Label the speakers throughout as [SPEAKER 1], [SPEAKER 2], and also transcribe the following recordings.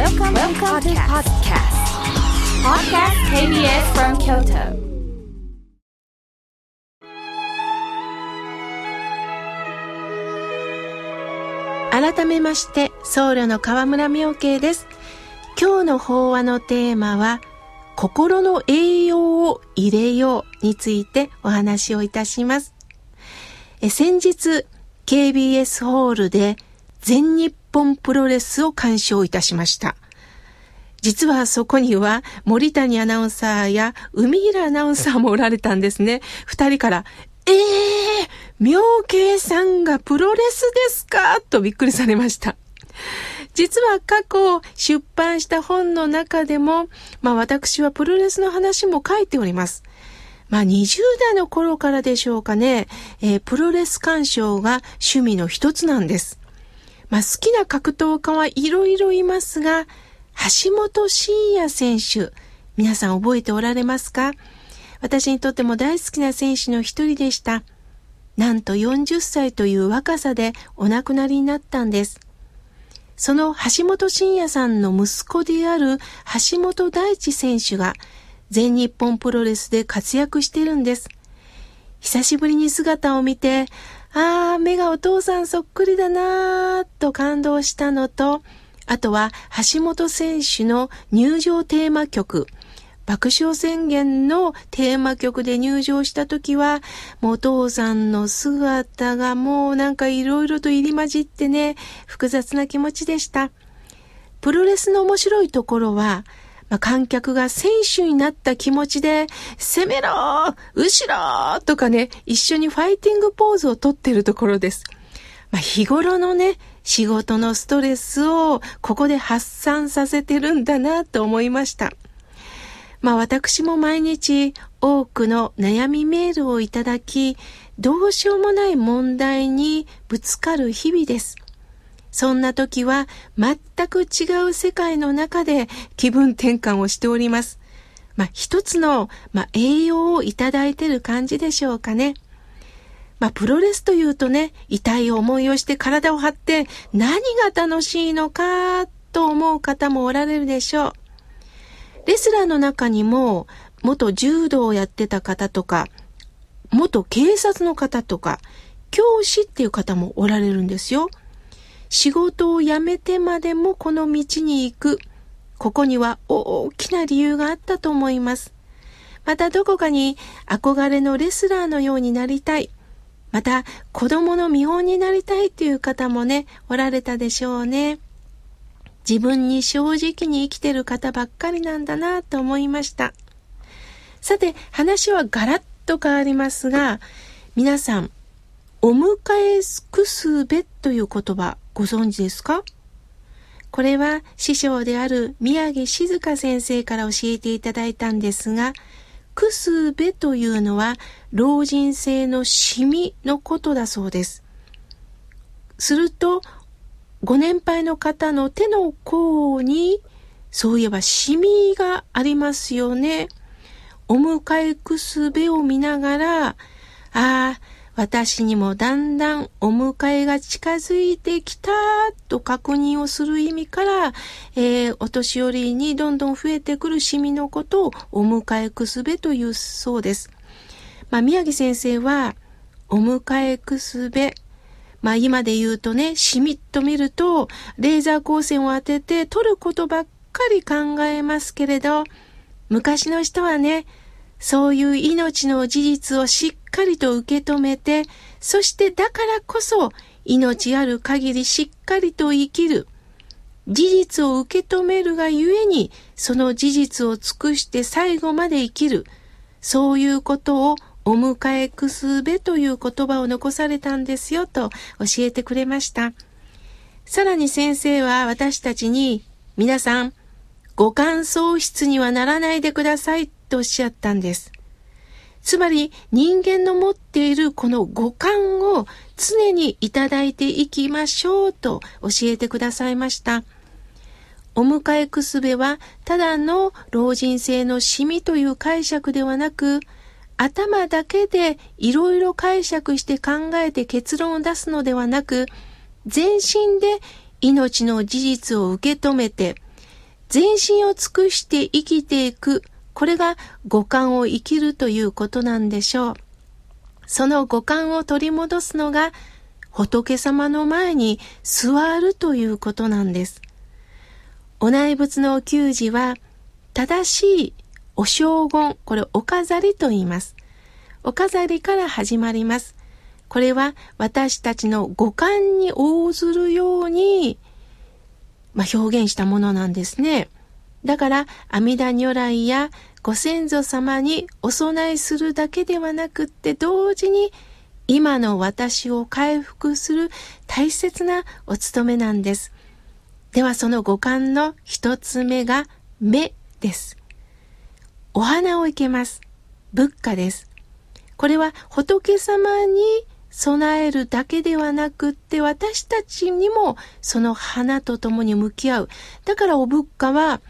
[SPEAKER 1] Welcome, Welcome to podcast. Podcast KBS from Kyoto.
[SPEAKER 2] 改めまして僧侶の河村明慶です今日の法話のテーマは心の栄養を入れようについてお話をいたしますえ先日 KBS ホールで全日本プロレスを鑑賞いたしました実はそこには森谷アナウンサーや海平アナウンサーもおられたんですね。二人から、ええー、妙慶さんがプロレスですか？とびっくりされました。実は過去出版した本の中でも、まあ私はプロレスの話も書いております。まあ20代の頃からでしょうかね、えー、プロレス鑑賞が趣味の一つなんです。まあ好きな格闘家はいろいろいますが、橋本真也選手、皆さん覚えておられますか？私にとっても大好きな選手の一人でした。なんと40歳という若さでお亡くなりになったんです。その橋本真也さんの息子である橋本大地選手が全日本プロレスで活躍してるんです。久しぶりに姿を見て、ああ、目がお父さんそっくりだなぁと感動したのと、あとは橋本選手の入場テーマ曲、爆笑宣言のテーマ曲で入場した時は、もうお父さんの姿がもうなんか色々と入り混じってね、複雑な気持ちでした。プロレスの面白いところは、まあ、観客が選手になった気持ちで、攻めろ後ろとかね、一緒にファイティングポーズをとってるところです。まあ、日頃のね、仕事のストレスをここで発散させてるんだなと思いました。まあ私も毎日多くの悩みメールをいただき、どうしようもない問題にぶつかる日々です。そんな時は全く違う世界の中で気分転換をしております。まあ一つの、まあ、栄養をいただいてる感じでしょうかね。まあ、プロレスというとね、痛い思いをして体を張って何が楽しいのかと思う方もおられるでしょう。レスラーの中にも元柔道をやってた方とか、元警察の方とか、教師っていう方もおられるんですよ。仕事を辞めてまでもこの道に行く。ここには大きな理由があったと思います。またどこかに憧れのレスラーのようになりたい。また、子供の見本になりたいという方もね、おられたでしょうね。自分に正直に生きてる方ばっかりなんだなと思いました。さて、話はガラッと変わりますが、皆さん、お迎えくすべという言葉ご存知ですか？これは師匠である宮城静香先生から教えていただいたんですが、くすべというのは老人性のシミのことだそうです。すると、ご年配の方の手の甲に、そういえばシミがありますよね。お迎えくすべを見ながら、ああ、私にもだんだんお迎えが近づいてきたと確認をする意味から、えー、お年寄りにどんどん増えてくるシミのことをお迎えくすべというそうです。まあ、宮城先生は、お迎えくすべ、まあ今で言うとね、しみっと見ると、レーザー光線を当てて撮ることばっかり考えますけれど、昔の人はね、そういう命の事実をしっかりと受け止めて、そしてだからこそ命ある限りしっかりと生きる。事実を受け止めるがゆえに、その事実を尽くして最後まで生きる。そういうことをお迎えくすべという言葉を残されたんですよと教えてくれました。さらに先生は私たちに、皆さん、五感喪失にはならないでくださいとおっしゃったんです。つまり人間の持っているこの五感を常にいただいていきましょうと教えてくださいました。お迎えくすべはただの老人性のシミという解釈ではなく、頭だけでいろいろ解釈して考えて結論を出すのではなく、全身で命の事実を受け止めて、全身を尽くして生きていく。これが五感を生きるということなんでしょう。その五感を取り戻すのが仏様の前に座るということなんです。お内仏のお給仕は正しいお正言、これお飾りと言います。お飾りから始まります。これは私たちの五感に応ずるように、まあ、表現したものなんですね。だから阿弥陀如来やご先祖様にお供えするだけではなくって同時に今の私を回復する大切なお務めなんです。ではその五感の一つ目が目です。お花を生けます。仏花です。これは仏様に備えるだけではなくって私たちにもその花と共に向き合う。だからお仏花は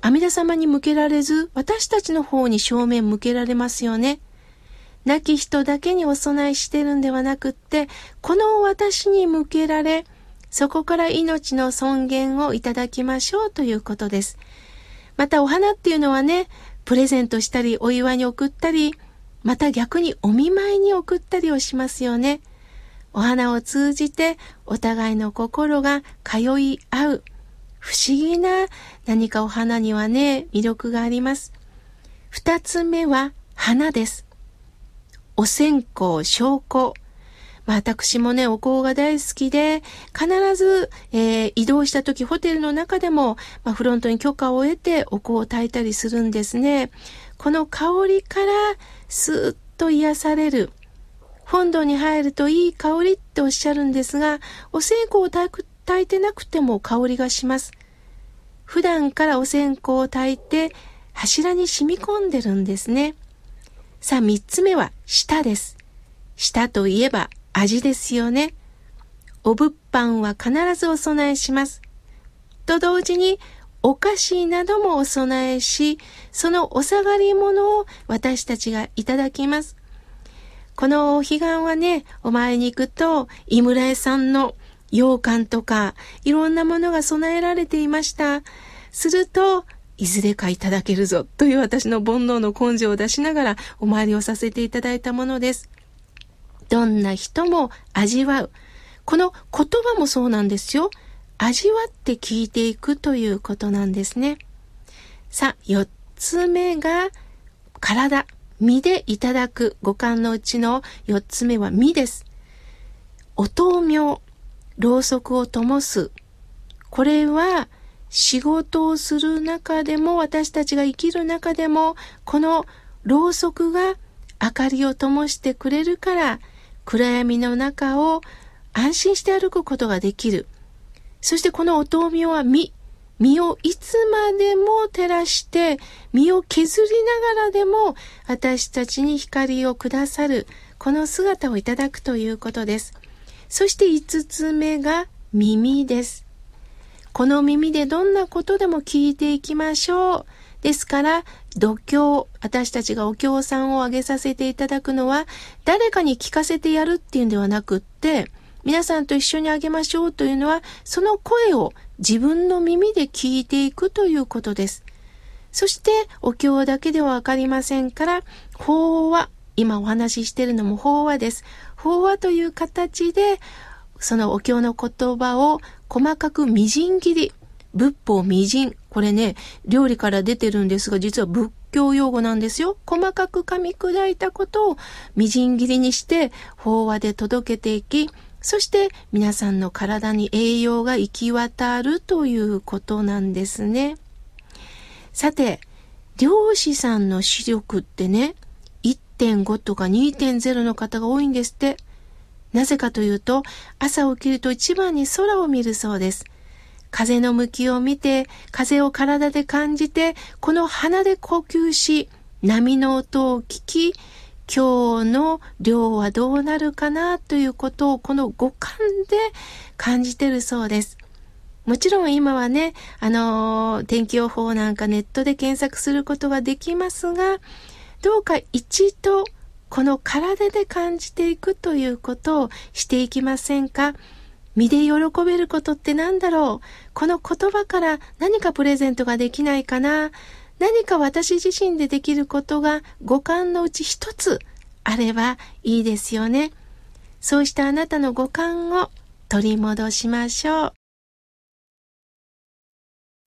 [SPEAKER 2] 阿弥陀様に向けられず私たちの方に正面向けられますよね。亡き人だけにお供えしてるんではなくってこの私に向けられそこから命の尊厳をいただきましょうということです。またお花っていうのはね、プレゼントしたりお祝いに送ったりまた逆にお見舞いに送ったりをしますよね。お花を通じてお互いの心が通い合う。不思議な何かお花にはね、魅力があります。二つ目は花です。お線香、証拠。まあ、私もね、お香が大好きで、必ず、えー、移動した時、ホテルの中でも、まあ、フロントに許可を得てお香を焚いたりするんですね。この香りからスーッと癒される。本堂に入るといい香りっておっしゃるんですが、お線香を炊いてなくても香りがします。普段からお線香を炊いて柱に染み込んでるんですね。さあ、三つ目は舌です。舌といえば味ですよね。お物販は必ずお供えします。と同時にお菓子などもお供えし、そのお下がり物を私たちがいただきます。このお彼岸はね、お前に行くと、井村屋さんの羊羹とか、いろんなものが備えられていました。すると、いずれかいただけるぞという私の煩悩の根性を出しながらお参りをさせていただいたものです。どんな人も味わう。この言葉もそうなんですよ。味わって聞いていくということなんですね。さあ、四つ目が体、身でいただく五感のうちの四つ目は身です。お灯明、ろうそくを灯す。これは仕事をする中でも私たちが生きる中でもこのろうそくが明かりを灯してくれるから暗闇の中を安心して歩くことができる。そしてこのお灯明は身。身をいつまでも照らして、身を削りながらでも私たちに光をくださる、この姿をいただくということです。そして五つ目が耳です。この耳でどんなことでも聞いていきましょう。ですから、度胸、私たちがお経さんをあげさせていただくのは、誰かに聞かせてやるっていうんではなくって、皆さんと一緒にあげましょうというのは、その声を自分の耳で聞いていくということです。そして、お経だけではわかりませんから、法話、今お話ししているのも法話です。法話という形で、そのお経の言葉を細かくみじん切り、仏法みじん。これね、料理から出てるんですが、実は仏教用語なんですよ。細かく噛み砕いたことをみじん切りにして、法話で届けていき、そして皆さんの体に栄養が行き渡るということなんですね。さて、漁師さんの視力ってね、1.5とか2.0の方が多いんですって。なぜかというと、朝起きると一番に空を見るそうです。風の向きを見て、風を体で感じて、この鼻で呼吸し、波の音を聞き、今日の量はどうなるかなということをこの五感で感じてるそうです。もちろん今はね、あのー、天気予報なんかネットで検索することができますが、どうか一度この体で感じていくということをしていきませんか？身で喜べることって何だろう？この言葉から何かプレゼントができないかな？何か私自身でできることが五感のうち一つあればいいですよね。そうしたあなたの五感を取り戻しましょう。